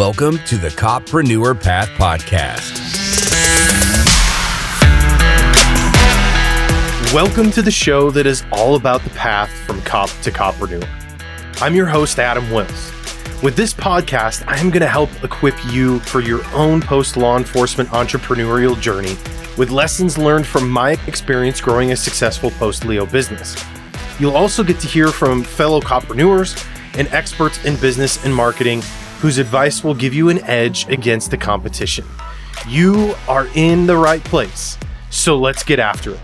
Welcome to the Copreneur Path Podcast. Welcome to the show that is all about the path from cop to copreneur. I'm your host, Adam Wills. With this podcast, I am going to help equip you for your own post law enforcement entrepreneurial journey with lessons learned from my experience growing a successful post Leo business. You'll also get to hear from fellow copreneurs and experts in business and marketing whose advice will give you an edge against the competition. You are in the right place, so let's get after it.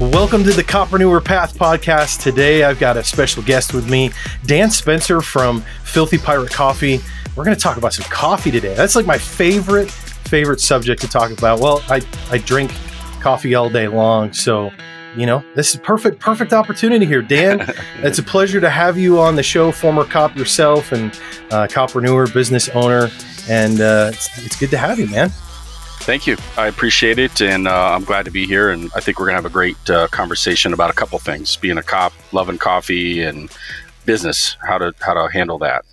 Welcome to the Copreneur Path podcast. Today I've got a special guest with me, Dan Spencer from Filthy Pirate Coffee. We're going to talk about some coffee today. That's like my favorite favorite subject to talk about. Well, I I drink coffee all day long, so you know, this is perfect, perfect opportunity here, Dan. it's a pleasure to have you on the show, former cop yourself and uh, copreneur, business owner, and uh, it's, it's good to have you, man. Thank you. I appreciate it, and uh, I'm glad to be here. And I think we're gonna have a great uh, conversation about a couple things: being a cop, loving coffee, and business. How to how to handle that.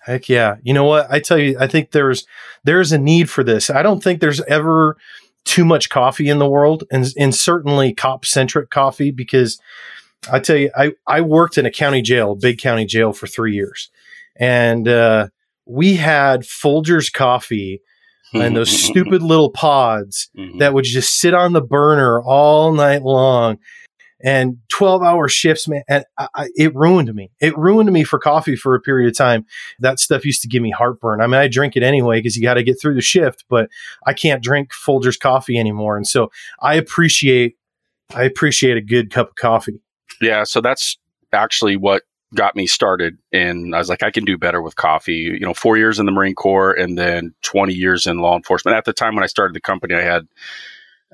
Heck yeah! You know what? I tell you, I think there's there's a need for this. I don't think there's ever too much coffee in the world and, and certainly cop centric coffee because I tell you, I, I worked in a county jail, big county jail for three years. And uh, we had Folgers coffee and those stupid little pods mm-hmm. that would just sit on the burner all night long and 12 hour shifts, man. And I, I, it ruined me. It ruined me for coffee for a period of time. That stuff used to give me heartburn. I mean, I drink it anyway because you got to get through the shift, but I can't drink Folgers coffee anymore. And so I appreciate, I appreciate a good cup of coffee. Yeah. So that's actually what got me started and I was like I can do better with coffee you know 4 years in the Marine Corps and then 20 years in law enforcement at the time when I started the company I had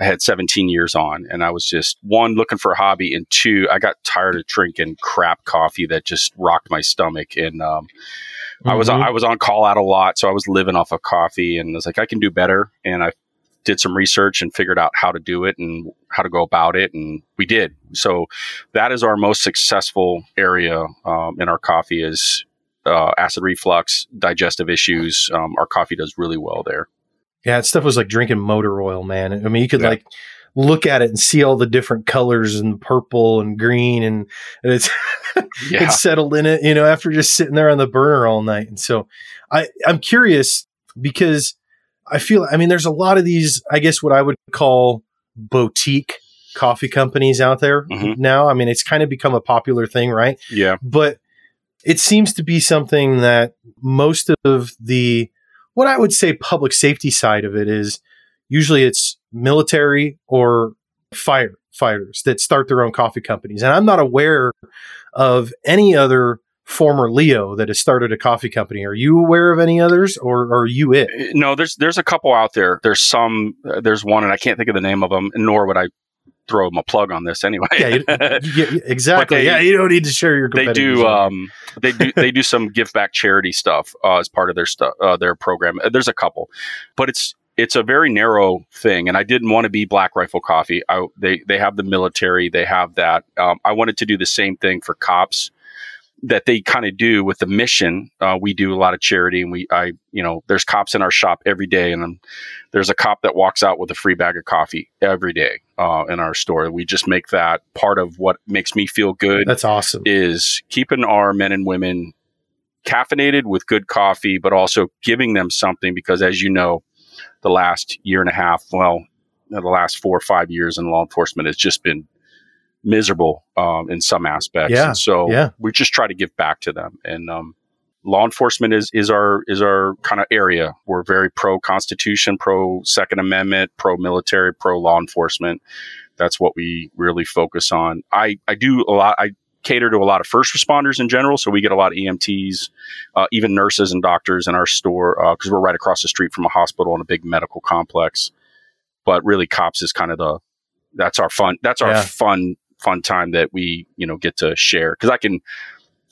I had 17 years on, and I was just one looking for a hobby, and two, I got tired of drinking crap coffee that just rocked my stomach. And um, mm-hmm. I was I was on call out a lot, so I was living off of coffee, and I was like, I can do better. And I did some research and figured out how to do it and how to go about it, and we did. So that is our most successful area um, in our coffee is uh, acid reflux, digestive issues. Um, our coffee does really well there. Yeah, that stuff was like drinking motor oil, man. I mean, you could yeah. like look at it and see all the different colors and purple and green and, and it's yeah. it's settled in it, you know, after just sitting there on the burner all night. And so I I'm curious because I feel I mean there's a lot of these I guess what I would call boutique coffee companies out there mm-hmm. now. I mean it's kind of become a popular thing, right? Yeah. But it seems to be something that most of the what I would say public safety side of it is usually it's military or firefighters that start their own coffee companies. And I'm not aware of any other former Leo that has started a coffee company. Are you aware of any others, or are you it? No, there's there's a couple out there. There's some. Uh, there's one, and I can't think of the name of them. Nor would I throw them a plug on this anyway. yeah, you, exactly. They, yeah, you don't need to share your. They do. Um, they do. They do some give back charity stuff uh, as part of their stuff, uh, their program. Uh, there's a couple, but it's it's a very narrow thing, and I didn't want to be Black Rifle Coffee. I, they they have the military. They have that. Um, I wanted to do the same thing for cops that they kind of do with the mission. Uh, we do a lot of charity, and we, I, you know, there's cops in our shop every day, and um, there's a cop that walks out with a free bag of coffee every day uh, in our store. We just make that part of what makes me feel good. That's awesome. Is keeping our men and women caffeinated with good coffee, but also giving them something because, as you know, the last year and a half, well, the last four or five years in law enforcement has just been miserable um, in some aspects. Yeah. And so yeah. we just try to give back to them. And um, law enforcement is is our is our kind of area. We're very pro Constitution, pro Second Amendment, pro military, pro law enforcement. That's what we really focus on. I I do a lot. I cater to a lot of first responders in general, so we get a lot of EMTs, uh, even nurses and doctors in our store because uh, we're right across the street from a hospital and a big medical complex. But really, cops is kind of the that's our fun. That's our yeah. fun fun time that we you know get to share because I can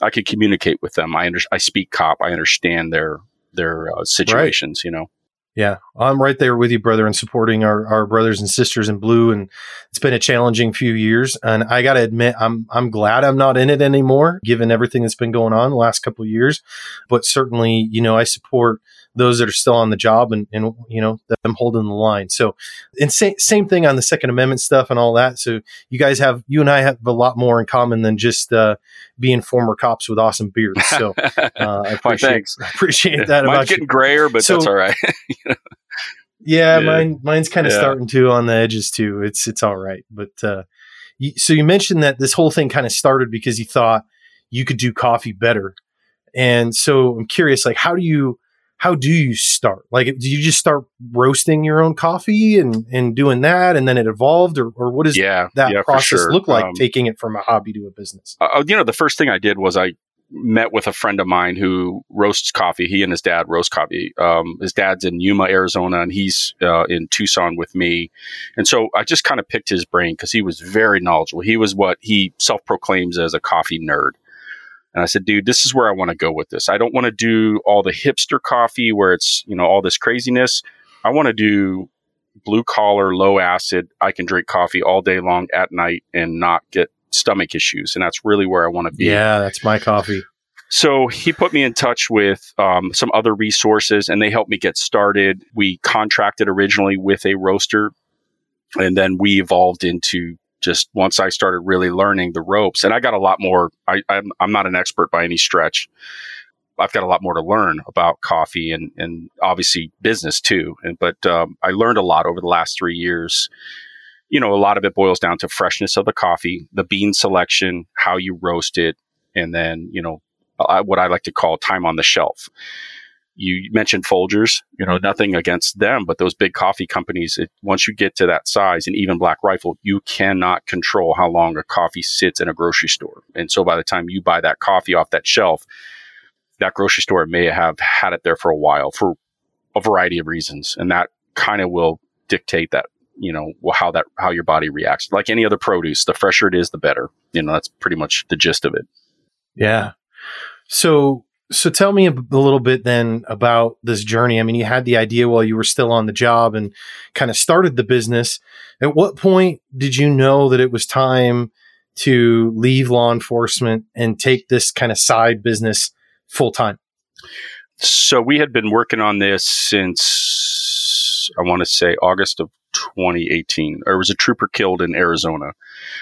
I can communicate with them. I under, I speak cop. I understand their their uh, situations. Right. You know. Yeah, I'm right there with you, brother, and supporting our, our brothers and sisters in blue. And it's been a challenging few years. And I got to admit, I'm I'm glad I'm not in it anymore, given everything that's been going on the last couple years. But certainly, you know, I support those that are still on the job and, and you know them holding the line. So, and same same thing on the Second Amendment stuff and all that. So you guys have you and I have a lot more in common than just uh, being former cops with awesome beards. So uh, I appreciate I appreciate that. Mine's about getting you. grayer, but so, that's all right. yeah, yeah, mine mine's kind of yeah. starting to on the edges too. It's it's all right, but uh, you, so you mentioned that this whole thing kind of started because you thought you could do coffee better, and so I'm curious, like how do you how do you start? Like, do you just start roasting your own coffee and, and doing that, and then it evolved, or, or what does yeah, that yeah, process sure. look like? Um, taking it from a hobby to a business. Uh, you know, the first thing I did was I met with a friend of mine who roasts coffee. He and his dad roast coffee. Um, his dad's in Yuma, Arizona, and he's uh, in Tucson with me. And so I just kind of picked his brain because he was very knowledgeable. He was what he self proclaims as a coffee nerd. And I said, dude, this is where I want to go with this. I don't want to do all the hipster coffee where it's, you know, all this craziness. I want to do blue collar, low acid. I can drink coffee all day long at night and not get stomach issues. And that's really where I want to be. Yeah, that's my coffee. So he put me in touch with um, some other resources and they helped me get started. We contracted originally with a roaster and then we evolved into just once I started really learning the ropes, and I got a lot more. I, I'm, I'm not an expert by any stretch. I've got a lot more to learn about coffee and, and obviously business too. And, but um, I learned a lot over the last three years. You know, a lot of it boils down to freshness of the coffee, the bean selection, how you roast it, and then, you know, what I like to call time on the shelf you mentioned Folgers, you know, nothing against them, but those big coffee companies, it, once you get to that size and even Black Rifle, you cannot control how long a coffee sits in a grocery store. And so by the time you buy that coffee off that shelf, that grocery store may have had it there for a while for a variety of reasons. And that kind of will dictate that, you know, how that, how your body reacts. Like any other produce, the fresher it is, the better. You know, that's pretty much the gist of it. Yeah. So so tell me a, little bit then about this journey. I mean, you had the idea while you were still on the job and kind of started the business. At what point did you know that it was time to leave law enforcement and take this kind of side business full time? So we had been working on this since I want to say August of 2018. There was a trooper killed in Arizona.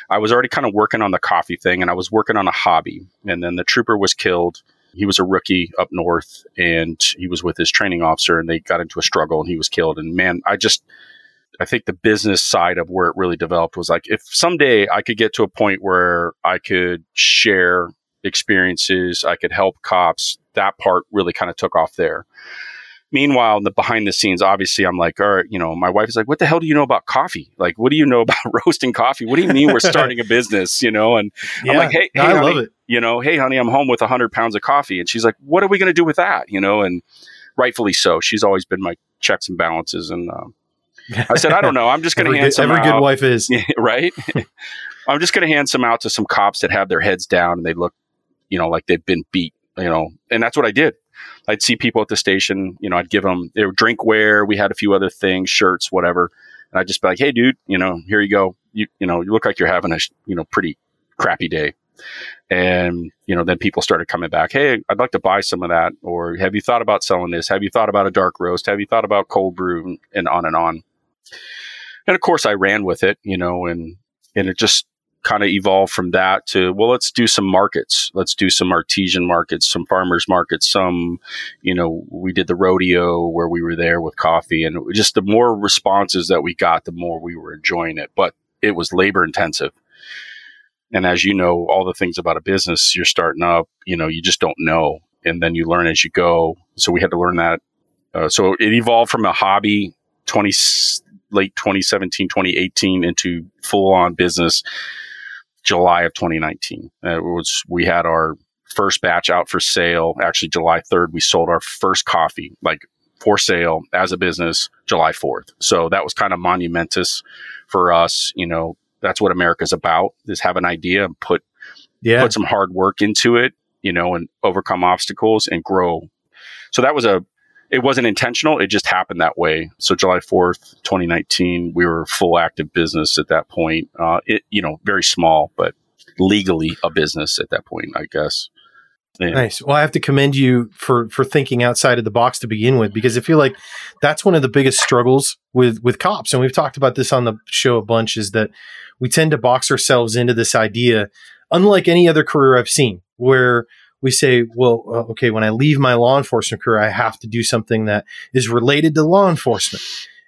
I was already kind of working on the coffee thing and I was working on a hobby. And then the trooper was killed he was a rookie up north and he was with his training officer and they got into a struggle and he was killed. And man, I just, I think the business side of where it really developed was like, if someday I could get to a point where I could share experiences, I could help cops, that part really kind of took off there. Meanwhile, in the behind the scenes, obviously, I'm like, all right, you know, my wife is like, what the hell do you know about coffee? Like, what do you know about roasting coffee? What do you mean we're starting a business? You know, and yeah, I'm like, hey, hey I honey, love it. You know, hey, honey, I'm home with 100 pounds of coffee. And she's like, what are we going to do with that? You know, and rightfully so. She's always been my checks and balances. And um, I said, I don't know. I'm just going to hand good, some Every out. good wife is. right? I'm just going to hand some out to some cops that have their heads down and they look, you know, like they've been beat, you know, and that's what I did. I'd see people at the station, you know, I'd give them their drinkware. We had a few other things, shirts, whatever. And I'd just be like, Hey, dude, you know, here you go. You, you know, you look like you're having a, you know, pretty crappy day. And, you know, then people started coming back. Hey, I'd like to buy some of that. Or have you thought about selling this? Have you thought about a dark roast? Have you thought about cold brew and on and on? And of course I ran with it, you know, and, and it just kind of evolved from that to well let's do some markets. Let's do some artesian markets some farmers markets some you know we did the rodeo where we were there with coffee and just the more responses that we got the more we were enjoying it but it was labor intensive. And as you know all the things about a business you're starting up you know you just don't know and then you learn as you go. So we had to learn that. Uh, so it evolved from a hobby 20 late 2017 2018 into full on business July of 2019. Uh, it was we had our first batch out for sale. Actually, July 3rd, we sold our first coffee, like for sale as a business, July 4th. So that was kind of monumentous for us. You know, that's what America's about: is have an idea and put yeah. put some hard work into it. You know, and overcome obstacles and grow. So that was a it wasn't intentional. It just happened that way. So July 4th, 2019, we were full active business at that point. Uh, it, you know, very small, but legally a business at that point, I guess. Yeah. Nice. Well, I have to commend you for for thinking outside of the box to begin with, because I feel like that's one of the biggest struggles with with cops, and we've talked about this on the show a bunch. Is that we tend to box ourselves into this idea, unlike any other career I've seen, where we say, well, uh, okay, when I leave my law enforcement career, I have to do something that is related to law enforcement,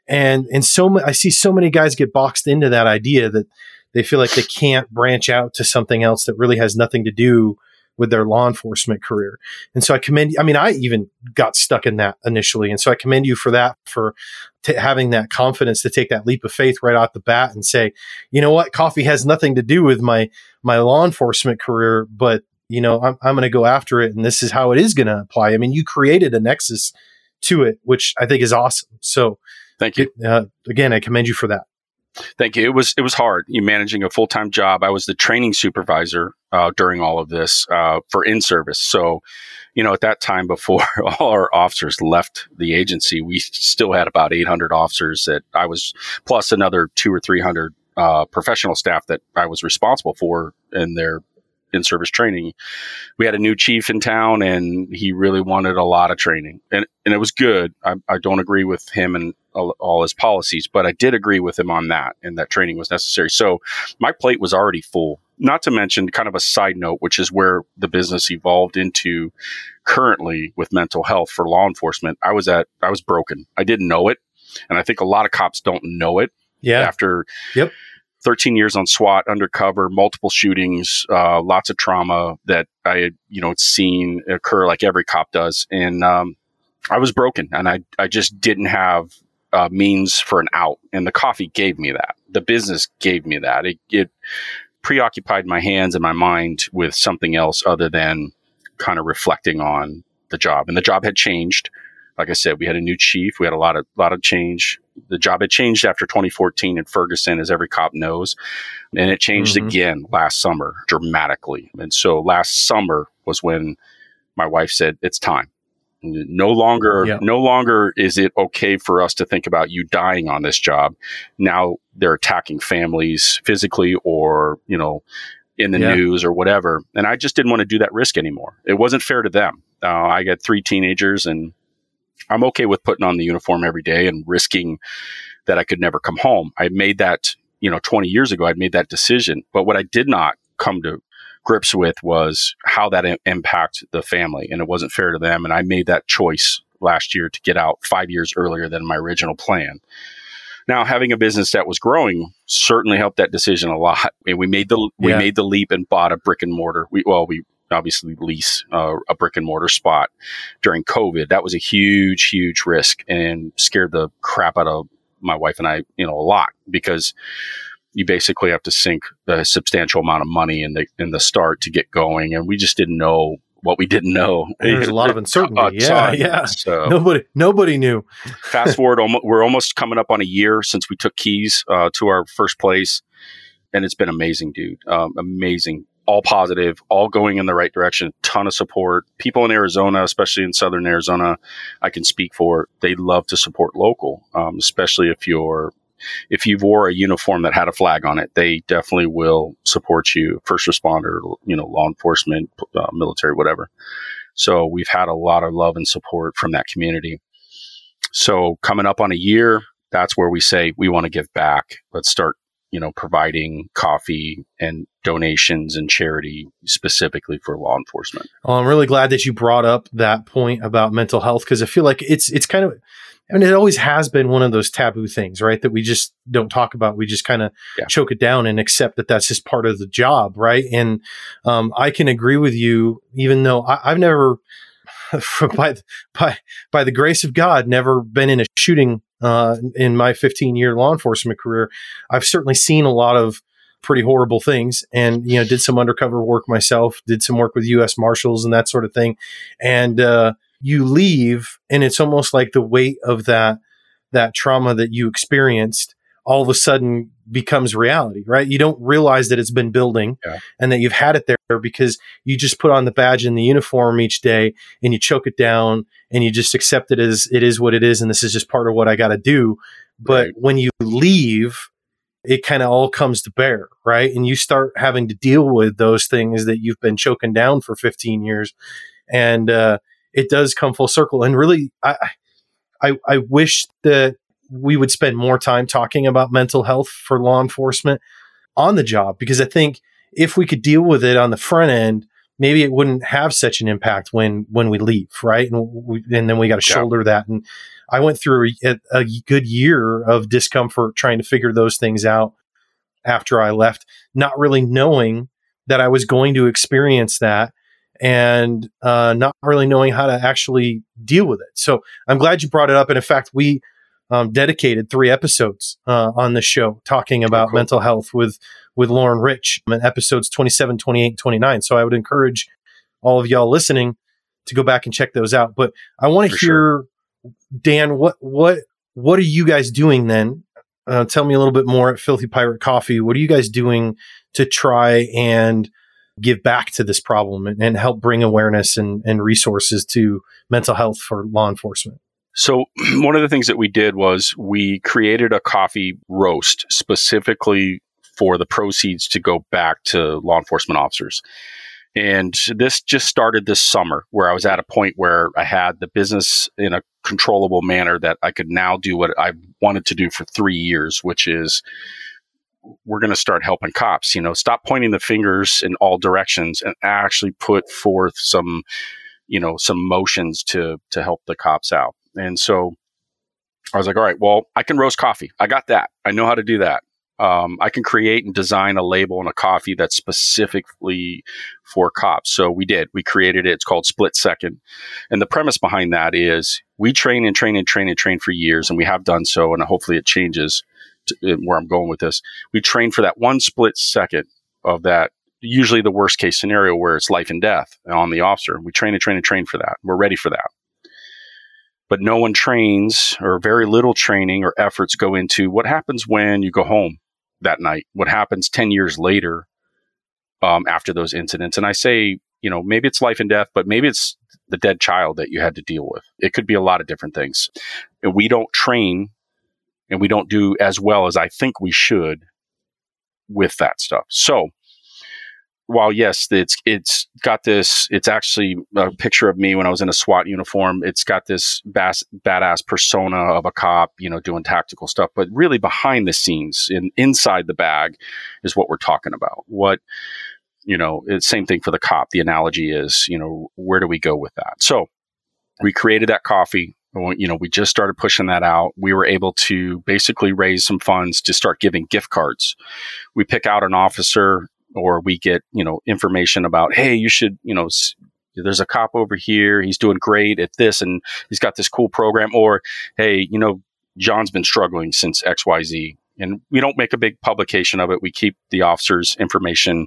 and and so I see so many guys get boxed into that idea that they feel like they can't branch out to something else that really has nothing to do with their law enforcement career. And so I commend. I mean, I even got stuck in that initially. And so I commend you for that, for t- having that confidence to take that leap of faith right off the bat and say, you know what, coffee has nothing to do with my, my law enforcement career, but you know, I'm, I'm going to go after it. And this is how it is going to apply. I mean, you created a nexus to it, which I think is awesome. So thank you. Uh, again, I commend you for that. Thank you. It was it was hard. You managing a full time job. I was the training supervisor uh, during all of this uh, for in service. So, you know, at that time, before all our officers left the agency, we still had about 800 officers that I was plus another two or three hundred uh, professional staff that I was responsible for in their in service training. We had a new chief in town and he really wanted a lot of training and, and it was good. I, I don't agree with him and all, all, his policies, but I did agree with him on that and that training was necessary. So my plate was already full. Not to mention kind of a side note, which is where the business evolved into currently with mental health for law enforcement. I was at, I was broken. I didn't know it. And I think a lot of cops don't know it. Yeah. After yep 13 years on SWAT, undercover, multiple shootings, uh, lots of trauma that I had, you know, seen occur like every cop does. And um, I was broken and I, I just didn't have uh, means for an out. And the coffee gave me that. The business gave me that. It, it preoccupied my hands and my mind with something else other than kind of reflecting on the job. And the job had changed like I said, we had a new chief. We had a lot of lot of change. The job had changed after 2014 in Ferguson, as every cop knows, and it changed mm-hmm. again last summer dramatically. And so last summer was when my wife said, "It's time." No longer, yeah. no longer is it okay for us to think about you dying on this job. Now they're attacking families physically, or you know, in the yeah. news or whatever. And I just didn't want to do that risk anymore. It wasn't fair to them. Uh, I got three teenagers and I'm okay with putting on the uniform every day and risking that I could never come home. I made that, you know, 20 years ago, I'd made that decision. But what I did not come to grips with was how that Im- impact the family and it wasn't fair to them. And I made that choice last year to get out five years earlier than my original plan. Now, having a business that was growing certainly helped that decision a lot. And we made the we made the leap and bought a brick and mortar. We well, we obviously lease uh, a brick and mortar spot during COVID. That was a huge, huge risk and scared the crap out of my wife and I, you know, a lot because you basically have to sink a substantial amount of money in the in the start to get going, and we just didn't know what we didn't know. There's a lot of uncertainty. yeah, yeah. So nobody, nobody knew. fast forward, we're almost coming up on a year since we took keys uh, to our first place, and it's been amazing, dude. Um, amazing all positive, all going in the right direction. Ton of support. People in Arizona, especially in Southern Arizona, I can speak for. They love to support local, um, especially if you're if you wore a uniform that had a flag on it. They definitely will support you. First responder, you know, law enforcement, uh, military, whatever. So we've had a lot of love and support from that community. So coming up on a year, that's where we say we want to give back. Let's start you know, providing coffee and donations and charity specifically for law enforcement. Well, I'm really glad that you brought up that point about mental health because I feel like it's it's kind of I mean, it always has been one of those taboo things, right? That we just don't talk about. We just kind of yeah. choke it down and accept that that's just part of the job, right? And um, I can agree with you, even though I, have never, by by by the grace of God, never been in a shooting uh, in my 15 year law enforcement career, I've certainly seen a lot of pretty horrible things and, you know, did some undercover work myself, did some work with U.S. Marshals and that sort of thing. And, uh, you leave and it's almost like the weight of that, that trauma that you experienced all of a sudden becomes reality, right? You don't realize that it's been building Yeah. and that you've had it there because you just put on the badge and the uniform each day and you choke it down and you just accept it as it is what it is and this is just part of what I got to do. But Right. when you leave, it kind of all comes to bear, right? And you start having to deal with those things that you've been choking down for 15 years. And uh, it does come full circle. And really, I, I, I wish that we would spend more time talking about mental health for law enforcement on the job because I think if we could deal with it on the front end, maybe it wouldn't have such an impact when when we leave, right? And we, and then we got to Yeah. shoulder that. And I went through a, a good year of discomfort trying to figure those things out after I left, not really knowing that I was going to experience that and uh, not really knowing how to actually deal with it. So I'm glad you brought it up. And in fact, we um, dedicated three episodes uh, on the show talking about cool. mental health with with Lauren Rich in episodes 27, 28, 29. So I would encourage all of y'all listening to go back and check those out. But I want to hear, sure. Dan, what what what are you guys doing then? Uh, tell me a little bit more at Filthy Pirate Coffee. What are you guys doing to try and give back to this problem and, and help bring awareness and, and resources to mental health for law enforcement? So one of the things that we did was we created a coffee roast specifically for the proceeds to go back to law enforcement officers. And this just started this summer where I was at a point where I had the business in a controllable manner that I could now do what I wanted to do for three years, which is we're going to start helping cops, you know, stop pointing the fingers in all directions and actually put forth some, you know, some motions to, to help the cops out. And so I was like, all right, well, I can roast coffee. I got that. I know how to do that. Um, I can create and design a label on a coffee that's specifically for cops. So we did. We created it. It's called Split Second. And the premise behind that is we train and train and train and train for years, and we have done so, and hopefully it changes to, uh, where I'm going with this. We train for that one split second of that, usually the worst case scenario where it's life and death on the officer. We train and train and train for that. We're ready for that but no one trains or very little training or efforts go into what happens when you go home that night what happens 10 years later um, after those incidents. And i say you know maybe it's life and death but maybe it's the dead child that you had to deal with. It could be a lot of different things. And we don't train and we don't do as well as i think we should with that stuff. So while yes, it's it's got this. It's actually a picture of me when I was in a SWAT uniform. It's got this bass, badass persona of a cop, you know, doing tactical stuff. But really, behind the scenes, in inside the bag, is what we're talking about. What you know, it's same thing for the cop. The analogy is, you know, where do we go with that? So we created that coffee. You know, we just started pushing that out. We were able to basically raise some funds to start giving gift cards. We pick out an officer or we get you know information about hey you should you know there's a cop over here he's doing great at this and he's got this cool program or hey you know john's been struggling since xyz and we don't make a big publication of it. We keep the officers information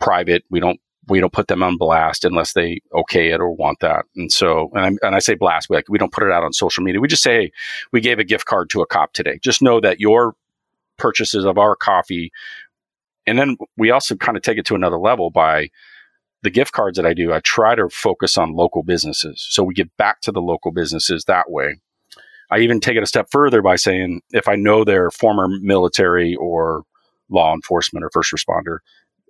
private. We don't we don't put them on blast unless they okay it or want that. And so and, and i say blast we like we don't put it out on social media. We just say hey, we gave a gift card to a cop today. Just know that your purchases of our coffee and then we also kind of take it to another level by the gift cards that I do. I try to focus on local businesses. So we give back to the local businesses that way. I even take it a step further by saying if I know they're former military or law enforcement or first responder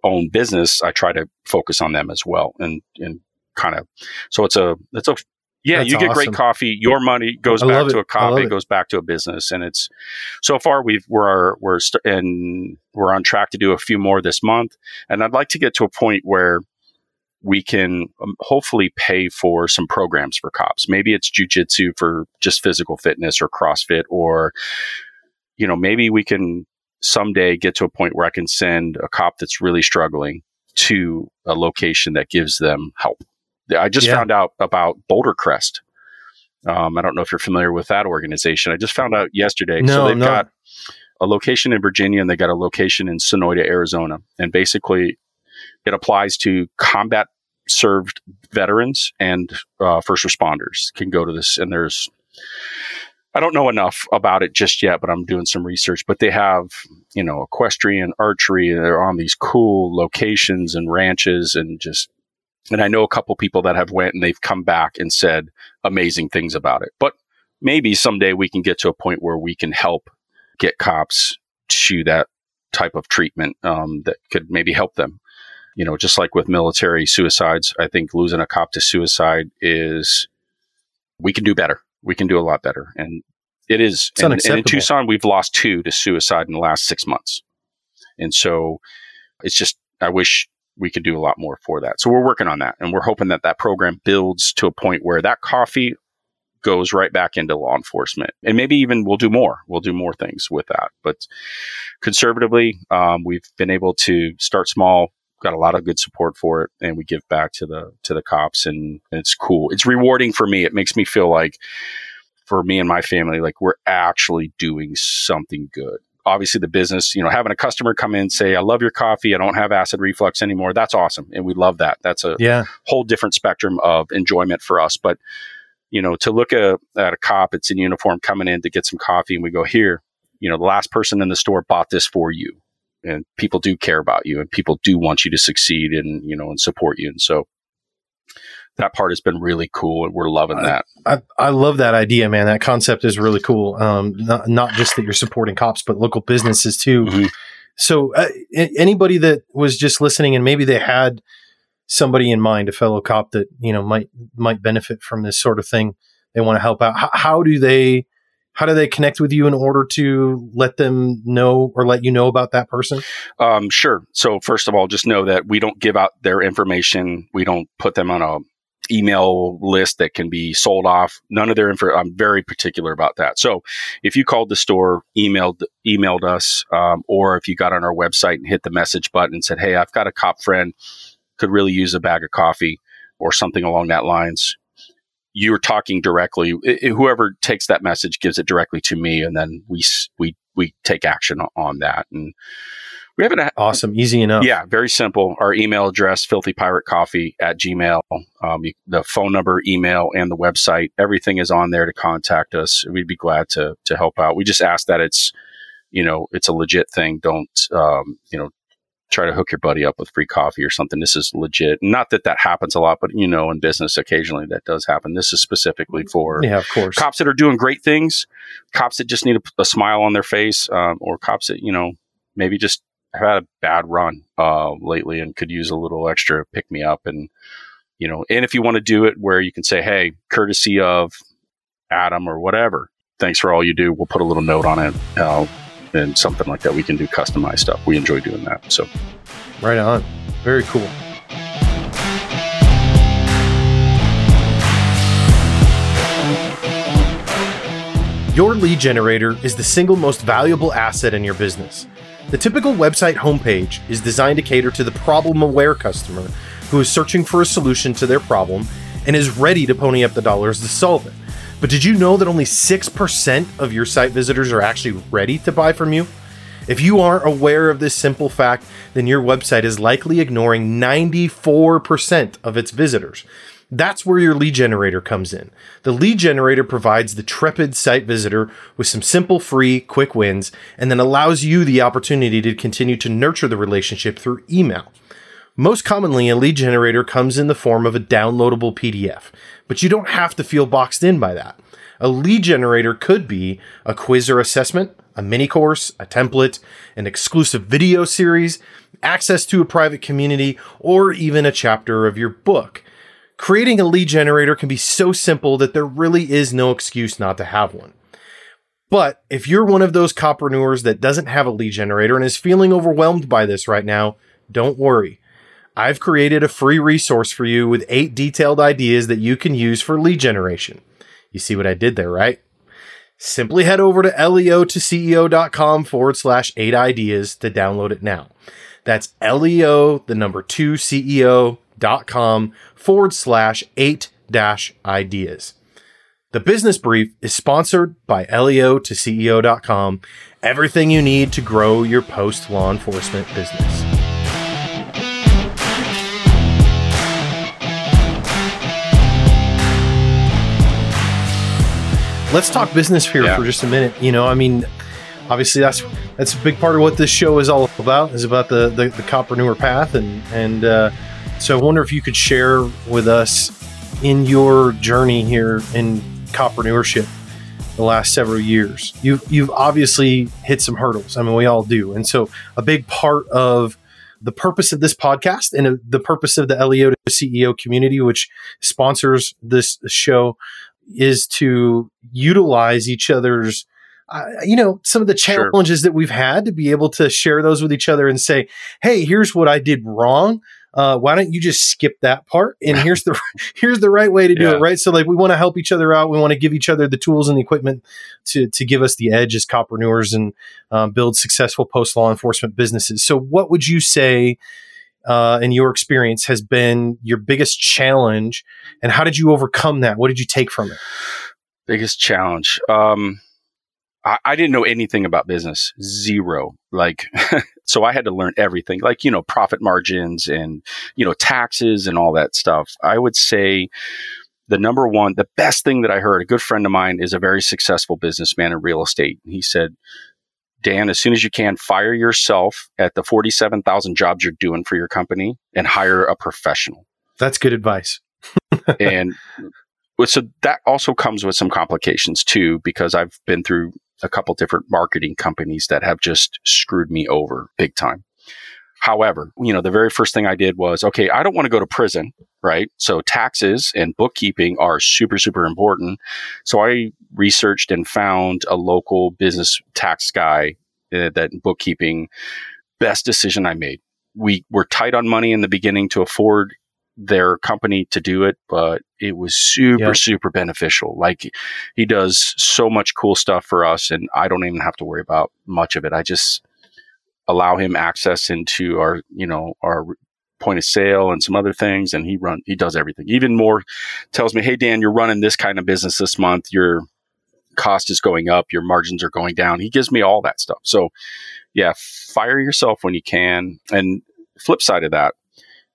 owned business, I try to focus on them as well and and kind of so it's a it's a yeah, That's you get great coffee. Your money goes I back to a cop. It it. goes back to a business, and it's so far we've we're we're st- and we're on track to do a few more this month. And I'd like to get to a point where we can um, hopefully pay for some programs for cops. Maybe it's jujitsu for just physical fitness or CrossFit, or you know maybe we can someday get to a point where I can send a cop that's really struggling to a location that gives them help. I just Yeah. found out about Boulder Crest. Um, I don't know if you're familiar with that organization. I just found out yesterday. No, so they've no. got a location in Virginia and they got a location in Sonoita, Arizona. And basically, it applies to combat served veterans and uh, first responders can go to this. And there's, I don't know enough about it just yet, but I'm doing some research. But they have, you know, equestrian archery. They're on these cool locations and ranches and just, and I know a couple people that have went and they've come back and said amazing things about it. But maybe someday we can get to a point where we can help get cops to that type of treatment um, that could maybe help them. You know, just like with military suicides, I think losing a cop to suicide is we can do better. We can do a lot better, and it is. And, and in. Tucson, we've lost two to suicide in the last six months, and so it's just I wish we could do a lot more for that. So we're working on that, and we're hoping that that program builds to a point where that coffee goes right back into law enforcement, and maybe even we'll do more. We'll do more things with that. But conservatively, um, we've been able to start small. Got a lot of good support for it, and we give back to the to the cops, and, and it's cool. It's rewarding for me. It makes me feel like, for me and my family, like we're actually doing something good. Obviously, the business, you know, having a customer come in and say, "I love your coffee. I don't have acid reflux anymore." That's awesome, and we love that. That's a Yeah. whole different spectrum of enjoyment for us. But you know, to look at, at a cop, it's in uniform coming in to get some coffee, and we go here. You know, the last person in the store bought this for you, and people do care about you, and people do want you to succeed, and you know, and support you. And so that part has been really cool, and we're loving that. I, I love that idea, man. That concept is really cool. Um, not, not just that you're supporting cops, but local businesses too. Mhm. So, uh, anybody that was just listening and maybe they had somebody in mind, a fellow cop that you know might might benefit from this sort of thing, they want to help out. How, how do they? How do they connect with you in order to let them know or let you know about that person? Um, sure. So first of all, just know that we don't give out their information. We don't put them on a email list that can be sold off. None of their info. I'm very particular about that. So if you called the store, emailed emailed us, um, or if you got on our website and hit the message button and said, "Hey, I've got a cop friend, could really use a bag of coffee," or something along that lines. You're talking directly. I- I- whoever takes that message gives it directly to me, and then we we we take action on that. And we haven't had Awesome, easy enough. yeah, very simple. Our email address, filthypiratecoffee at gmail. Um, you, the phone number, email, and the website, everything is on there to contact us. We'd be glad to, to help out. We just ask that it's, you know, it's a legit thing. Don't, um, you know, try to hook your buddy up with free coffee or something. This is legit. Not that that happens a lot, but you know, in business, occasionally that does happen. This is specifically for yeah, of course. cops that are doing great things, cops that just need a, a smile on their face, um, or cops that you know maybe just have had a bad run uh, lately and could use a little extra pick me up. And you know, and if you want to do it where you can say, "Hey, courtesy of Adam or whatever, thanks for all you do," we'll put a little note on it. Uh, and something like that, we can do customized stuff. We enjoy doing that. So, Right on. Very cool. Your lead generator is the single most valuable asset in your business. The typical website homepage is designed to cater to the problem aware customer who is searching for a solution to their problem and is ready to pony up the dollars to solve it. But did you know that only 6% of your site visitors are actually ready to buy from you? If you aren't aware of this simple fact, then your website is likely ignoring 94% of its visitors. That's where your lead generator comes in. The lead generator provides the trepid site visitor with some simple, free, quick wins, and then allows you the opportunity to continue to nurture the relationship through email. Most commonly, a lead generator comes in the form of a downloadable PDF, but you don't have to feel boxed in by that. A lead generator could be a quiz or assessment, a mini course, a template, an exclusive video series, access to a private community, or even a chapter of your book. Creating a lead generator can be so simple that there really is no excuse not to have one. But if you're one of those copreneurs that doesn't have a lead generator and is feeling overwhelmed by this right now, don't worry. I've created a free resource for you with eight detailed ideas that you can use for lead generation. You see what I did there, right? Simply head over to leo to ceo.com forward slash eight ideas to download it now. That's leo, the number two CEO.com forward slash eight dash ideas. The business brief is sponsored by leo to CEO.com. Everything you need to grow your post law enforcement business. let's talk business here Yeah. for just a minute. You know, I mean, obviously that's that's a big part of what this show is all about is about the the, the copreneur path and and uh, so I wonder if you could share with us in your journey here in copreneurship the last several years. You've you've obviously hit some hurdles. I mean, we all do, and so a big part of the purpose of this podcast and the purpose of the Leo to CEO community, which sponsors this show, is to utilize each other's, uh, you know, some of the Sure. challenges that we've had to be able to share those with each other and say, "Hey, here's what I did wrong. Uh, why don't you just skip that part? And here's the here's the right way to do Yeah. it, right? So, like, we want to help each other out. We want to give each other the tools and the equipment to to give us the edge as copreneurs and um, build successful post law enforcement businesses. So, what would you say, uh, in your experience, has been your biggest challenge, and how did you overcome that? What did you take from it? biggest challenge um I, I didn't know anything about business. Zero. Like so i had to learn everything. Like you know profit margins and you know taxes and all that stuff. I would say the number one the best thing that i heard a good friend of mine is a very successful businessman in real estate. He said dan as soon as you can fire yourself at the 47000 jobs you're doing for your company and hire a professional. That's good advice. and so that also comes with some complications too because i've been through a couple different marketing companies that have just screwed me over big time. However you know the very first thing i did was okay i don't want to go to prison right? So taxes and bookkeeping are super super important. So i researched and found a local business tax guy uh, that bookkeeping best decision i made. We were tight on money in the beginning to afford their company to do it, but it was super, Yeah. super beneficial. Like he does so much cool stuff for us, and I don't even have to worry about much of it. I just allow him access into our, you know, our point of sale and some other things, and he run he does everything. Even more tells me, hey Dan, you're running this kind of business this month. Your cost is going up, your margins are going down. He gives me all that stuff. So yeah, fire yourself when you can. And flip side of that,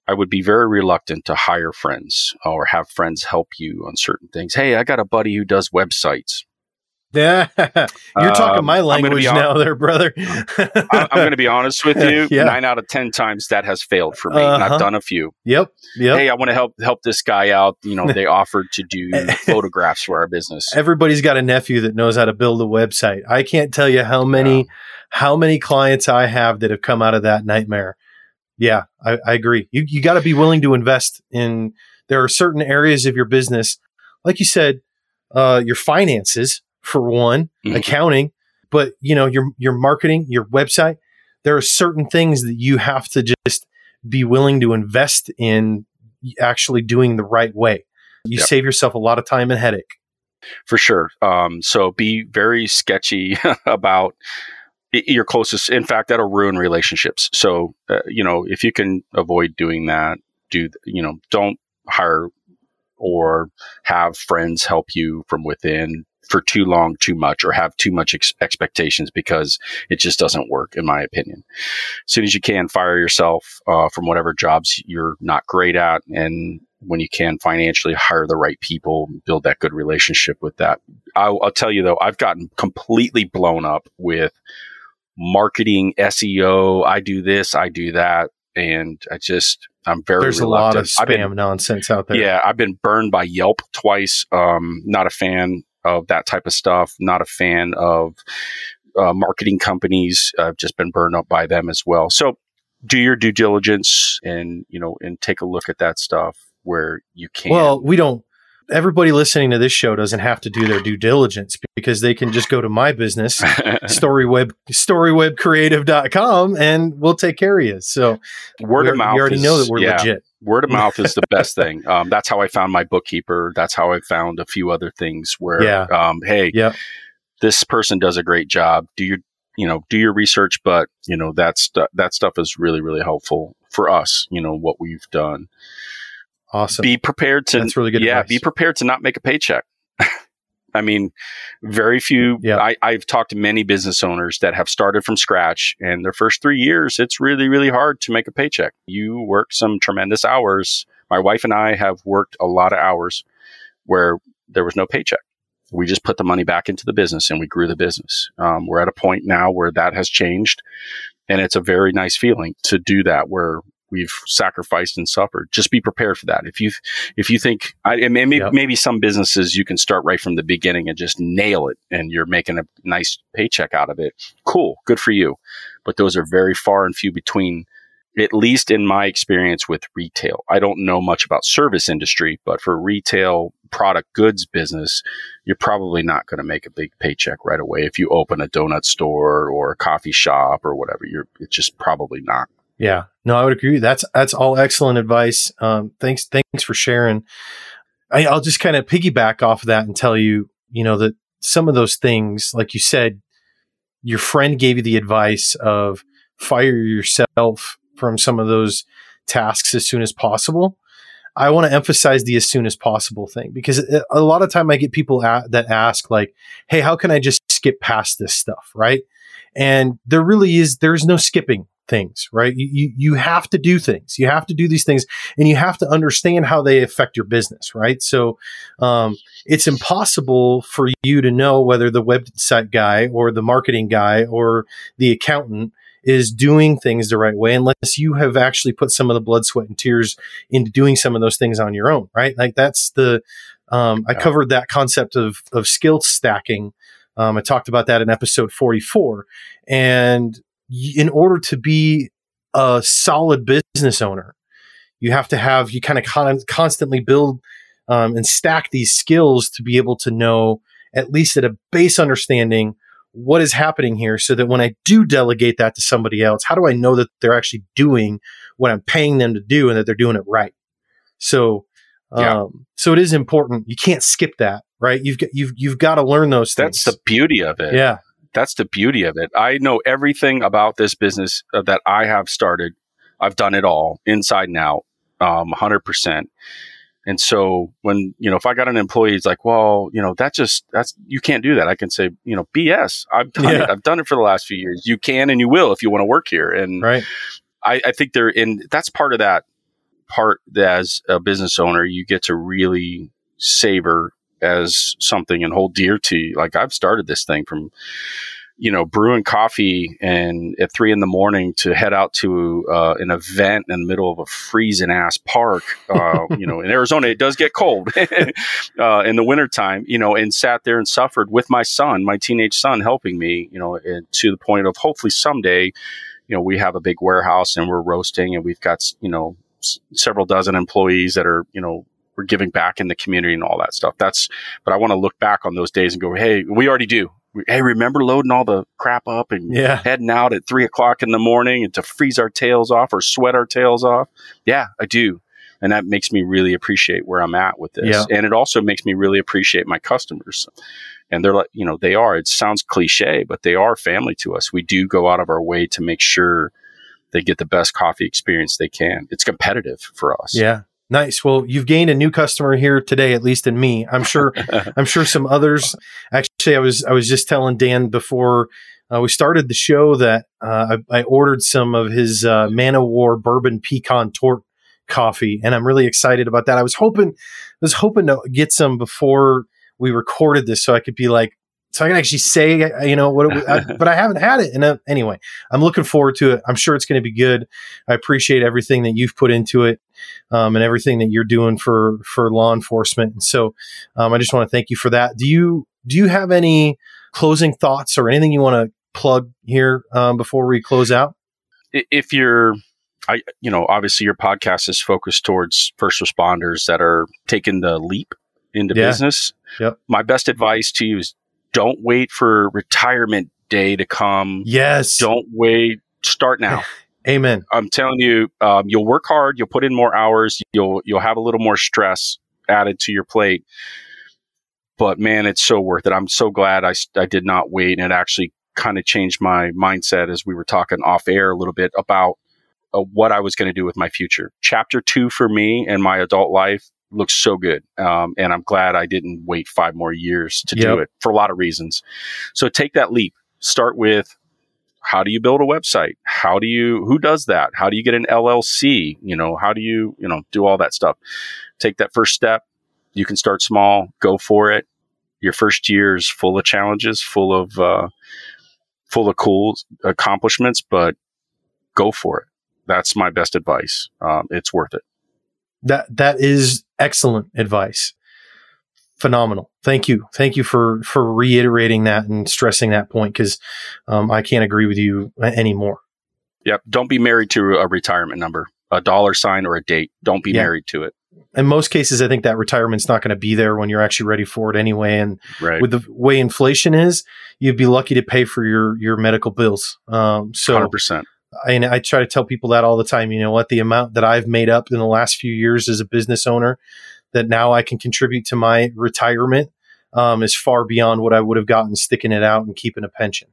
I would be very reluctant to hire friends or have friends help you on certain things. Hey, I got a buddy who does websites. Yeah, you're talking Um, my language hon- now, there, brother. I, I'm going to be honest with you. Yeah. Nine out of ten times that has failed for me, Uh-huh. I've done a few. Yep, yep. Hey, I want to help help this guy out. You know, they offered to do photographs for our business. Everybody's got a nephew that knows how to build a website. I can't tell you how many how many clients I have that have come out of that nightmare. Yeah, I, I agree. You you got to be willing to invest in. There are certain areas of your business, like you said, uh, your finances for one, Mhm. accounting, but you know your your marketing, your website. There are certain things that you have to just be willing to invest in actually doing the right way. You Yep. save yourself a lot of time and headache. for sure. Um, so be very sketchy about your closest. In fact, that'll ruin relationships. So uh, you know, if you can avoid doing that, do you know? Don't hire or have friends help you from within for too long, too much, or have too much ex- expectations because it just doesn't work, in my opinion. As soon as you can, fire yourself uh, from whatever jobs you're not great at, and when you can financially hire the right people, build that good relationship with that. I'll, I'll tell you though, I've gotten completely blown up with marketing, SEO. I do this, I do that, and I just I'm very There's a lot of I've been- spam nonsense out there. yeah, I've been burned by Yelp twice. Um, not a fan of that type of stuff. Not a fan of uh, marketing companies. I've just been burned up by them as well. So do your due diligence and you know and take a look at that stuff where you can. Well, we don't. Everybody listening to this show doesn't have to do their due diligence because they can just go to my business, storyweb, storywebcreative.com, and we'll take care of you. So word of mouth. you already is- know that we're yeah, legit. Word of mouth is the best thing. Um, that's how I found my bookkeeper. That's how I found a few other things where, Yeah. um, hey, Yep. this person does a great job. Do your, you know, do your research, but you know that stu- that stuff is really really helpful for us. You know what we've done. Awesome. Be prepared to, That's really good yeah, advice. be prepared to not make a paycheck. I mean, very few. Yeah. I, I've talked to many business owners that have started from scratch, and their first three years, it's really, really hard to make a paycheck. You work some tremendous hours. My wife and I have worked a lot of hours where there was no paycheck. we just put the money back into the business and we grew the business. Um, we're at a point now where that has changed. And it's a very nice feeling to do that where we've sacrificed and suffered. Just be prepared for that. If you if you think I, maybe, yep. maybe some businesses you can start right from the beginning and just nail it and you're making a nice paycheck out of it. Cool, good for you. But those are very far and few between at least in my experience with retail. I don't know much about service industry, but for retail product goods business, you're probably not going to make a big paycheck right away. If you open a donut store or a coffee shop or whatever, you're it's just probably not. Yeah, no, I would agree. That's that's all excellent advice. Um, thanks, thanks for sharing. I, I'll just kind of piggyback off of that and tell you, you know, that some of those things, like you said, your friend gave you the advice of fire yourself from some of those tasks as soon as possible. I want to emphasize the as soon as possible thing because a lot of time I get people at, that ask like, "Hey, how can I just skip past this stuff?" Right? And there really is there's no skipping things, right? You, you, you have to do things. You have to do these things and you have to understand how they affect your business, right? So, um, it's impossible for you to know whether the website guy or the marketing guy or the accountant is doing things the right way unless you have actually put some of the blood, sweat, and tears into doing some of those things on your own, right? Like that's the, um, I covered that concept of, of skill stacking. Um, I talked about that in episode 44. And in order to be a solid business owner, you have to have, you kind of con- constantly build um, and stack these skills to be able to know, at least at a base understanding, what is happening here so that when I do delegate that to somebody else, how do I know that they're actually doing what I'm paying them to do and that they're doing it right? So, yeah. um, so it is important. You can't skip that, right? You've got, you've, you've got to learn those things. That's the beauty of it. Yeah. That's the beauty of it. I know everything about this business uh, that I have started. I've done it all inside and out, um, 100%. And so when, you know, if I got an employee, it's like, well, you know, that just, that's, you can't do that. I can say, you know, BS. I've done yeah. it. I've done it for the last few years. You can and you will if you want to work here. And right. I, I think they're in, that's part of that part that as a business owner, you get to really savor as something and hold dear to. you. Like I've started this thing from, you know, brewing coffee and at three in the morning to head out to uh, an event in the middle of a freezing ass park. Uh, you know, in Arizona, it does get cold uh, in the wintertime, you know, and sat there and suffered with my son, my teenage son, helping me, you know, to the point of hopefully someday, you know, we have a big warehouse and we're roasting and we've got, you know, s- several dozen employees that are, you know, we're giving back in the community and all that stuff. That's, but I want to look back on those days and go, hey, we already do hey, remember loading all the crap up and yeah. heading out at three o'clock in the morning and to freeze our tails off or sweat our tails off? Yeah, I do. And that makes me really appreciate where I'm at with this. Yeah. And it also makes me really appreciate my customers. And they're like, you know, they are, it sounds cliche, but they are family to us. We do go out of our way to make sure they get the best coffee experience they can. It's competitive for us. Yeah. Nice. Well, you've gained a new customer here today, at least in me. I'm sure. I'm sure some others. Actually, I was I was just telling Dan before uh, we started the show that uh, I, I, ordered some of his uh, Man O' War bourbon pecan Tort coffee, and I'm really excited about that. I was hoping, I was hoping to get some before we recorded this, so I could be like, so I can actually say, uh, you know, what, I, but I haven't had it. And uh, anyway, I'm looking forward to it. I'm sure it's going to be good. I appreciate everything that you've put into it, um, and everything that you're doing for for law enforcement. And so, um, I just want to thank you for that. Do you do you have any closing thoughts or anything you want to plug here um, before we close out? If you're I, you know, obviously your podcast is focused towards first responders that are taking the leap into yeah. business. Yep. My best advice to you is don't wait for retirement day to come. Yes. Don't wait. Start now. Amen. I'm telling you, um, you'll work hard. You'll put in more hours. You'll you'll have a little more stress added to your plate. But man, it's so worth it. I'm so glad I, I did not wait, and it actually kind of changed my mindset as we were talking off air a little bit about uh, what I was going to do with my future. Chapter two for me and my adult life looks so good. Um, and I'm glad I didn't wait five more years to yep. do it for a lot of reasons. So take that leap. Start with how do you build a website? How do you, who does that? How do you get an LLC? You know, how do you, you know, do all that stuff? Take that first step. You can start small, go for it. Your first year is full of challenges, full of uh, full of cool accomplishments, but go for it. That's my best advice. Um, it's worth it. That that is excellent advice. Phenomenal. Thank you. Thank you for for reiterating that and stressing that point because um, I can't agree with you anymore. Yep. Don't be married to a retirement number, a dollar sign or a date. Don't be yeah. married to it. In most cases, I think that retirement's not going to be there when you're actually ready for it anyway. And right. with the way inflation is, you'd be lucky to pay for your your medical bills. Um, so 100%. I, and I try to tell people that all the time. You know what? The amount that I've made up in the last few years as a business owner that now I can contribute to my retirement um, is far beyond what I would have gotten sticking it out and keeping a pension.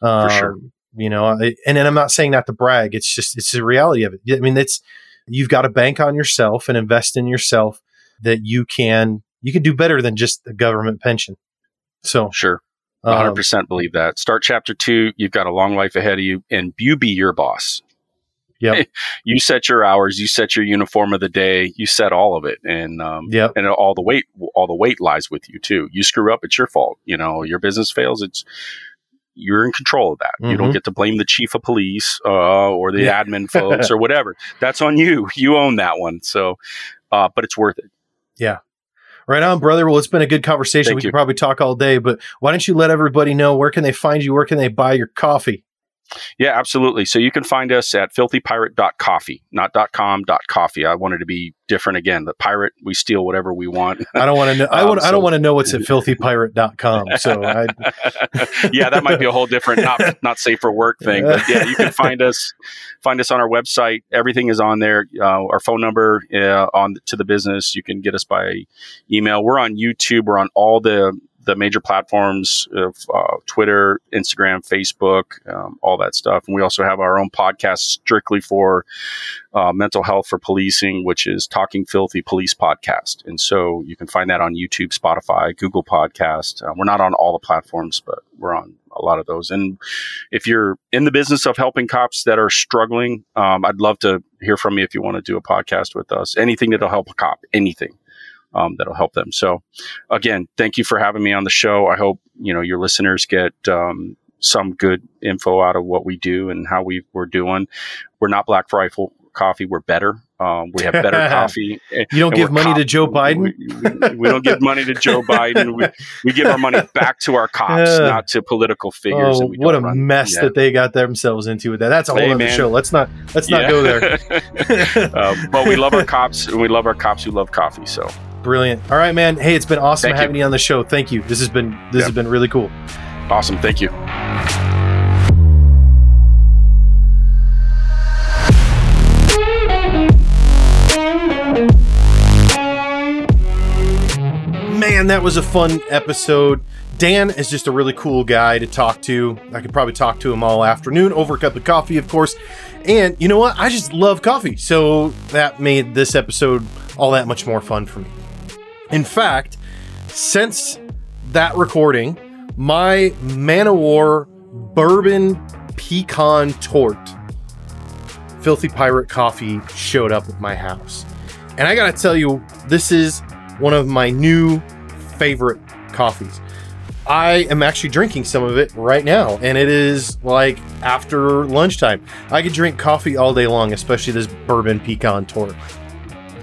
Um, For sure. Um, you know, I, and, and I'm not saying that to brag. It's just, it's the reality of it. I mean, it's, you've got to bank on yourself and invest in yourself that you can, you can do better than just the government pension. So, sure. 100% um, believe that. Start chapter two. You've got a long life ahead of you, and you be your boss. Yeah. you set your hours, you set your uniform of the day, you set all of it. And, um, yep. and all the weight, all the weight lies with you too. You screw up, it's your fault. You know, your business fails, it's, you're in control of that. Mm-hmm. You don't mm-hmm. get to blame the chief of police, uh, or the yeah. admin folks or whatever. That's on you. You own that one. So, uh, but it's worth it. Yeah. Right on, brother. Well, it's been a good conversation. Thank we you. could probably talk all day, but why don't you let everybody know where can they find you? Where can they buy your coffee? Yeah, absolutely. So you can find us at filthypirate.coffee, not .com, .coffee. I wanted to be different again. The pirate, we steal whatever we want. I don't want to know. I, want, um, so, I don't want to know what's at filthypirate.com. So I Yeah, that might be a whole different not not safe for work thing. But yeah, you can find us find us on our website. Everything is on there. Uh, our phone number uh, on to the business. You can get us by email. We're on YouTube. We're on all the the major platforms of uh, Twitter, Instagram, Facebook, um, all that stuff. And we also have our own podcast strictly for uh, mental health for policing, which is Talking Filthy Police Podcast. And so you can find that on YouTube, Spotify, Google Podcast. Uh, we're not on all the platforms, but we're on a lot of those. And if you're in the business of helping cops that are struggling, um, I'd love to hear from you if you want to do a podcast with us. Anything that'll help a cop, anything um, that'll help them. So, again, thank you for having me on the show. I hope you know your listeners get um, some good info out of what we do and how we we're doing. We're not Black Rifle Coffee. We're better. Um, we have better coffee. You don't give money to Joe Biden. We, we, we, don't give money to Joe Biden. We, we give our money back to our cops, uh, not to political figures. Oh, what a run. mess yeah. that they got themselves into with that. That's a whole hey, other man. show. Let's not let's not go there. uh, but we love our cops, and we love our cops who love coffee. So Brilliant. All right, man. Hey, it's been awesome Thank having you. you on the show. Thank you. This has been this has been really cool. Awesome. Thank you. Man, that was a fun episode. Dan is just a really cool guy to talk to. I could probably talk to him all afternoon over a cup of coffee, of course. And you know what? I just love coffee. So that made this episode all that much more fun for me. In fact, since that recording, my Man O' War bourbon pecan tort, Filthy Pirate Coffee, showed up at my house. And I gotta tell you, this is one of my new favorite coffees. I am actually drinking some of it right now, and it is like after lunchtime. I could drink coffee all day long, especially this bourbon pecan tort.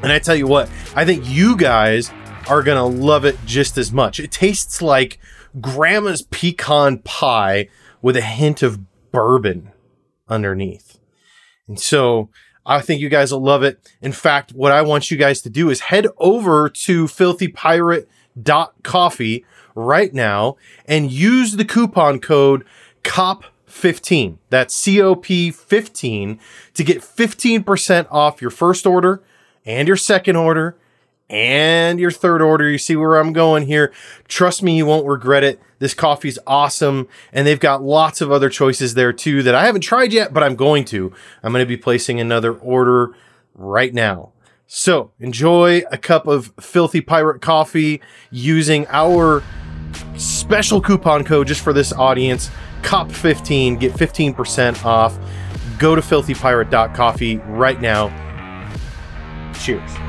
And I tell you what, I think you guys are going to love it just as much. It tastes like grandma's pecan pie with a hint of bourbon underneath. And so I think you guys will love it. In fact, what I want you guys to do is head over to filthypirate.coffee right now and use the coupon code COP15. That's COP15 to get 15% off your first order and your second order and your third order. You see where I'm going here. Trust me, you won't regret it. This coffee's awesome. And they've got lots of other choices there too that I haven't tried yet, but I'm going to. I'm going to be placing another order right now. So enjoy a cup of filthy pirate coffee using our special coupon code just for this audience. COP15, get 15% off. Go to filthypirate.coffee right now. Cheers.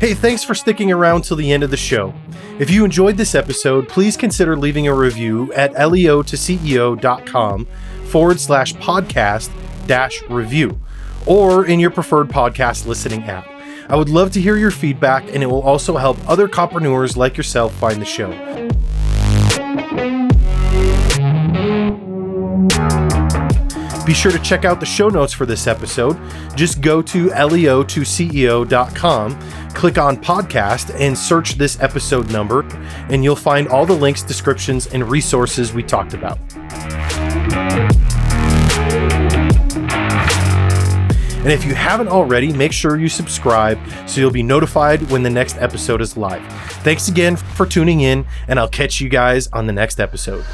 Hey, thanks for sticking around till the end of the show. If you enjoyed this episode, please consider leaving a review at leo2ceo.com forward slash podcast dash review or in your preferred podcast listening app. I would love to hear your feedback, and it will also help other copreneurs like yourself find the show. Be sure to check out the show notes for this episode. Just go to leo2ceo.com, click on podcast, and search this episode number, and you'll find all the links, descriptions, and resources we talked about. And if you haven't already, make sure you subscribe so you'll be notified when the next episode is live. Thanks again for tuning in, and I'll catch you guys on the next episode.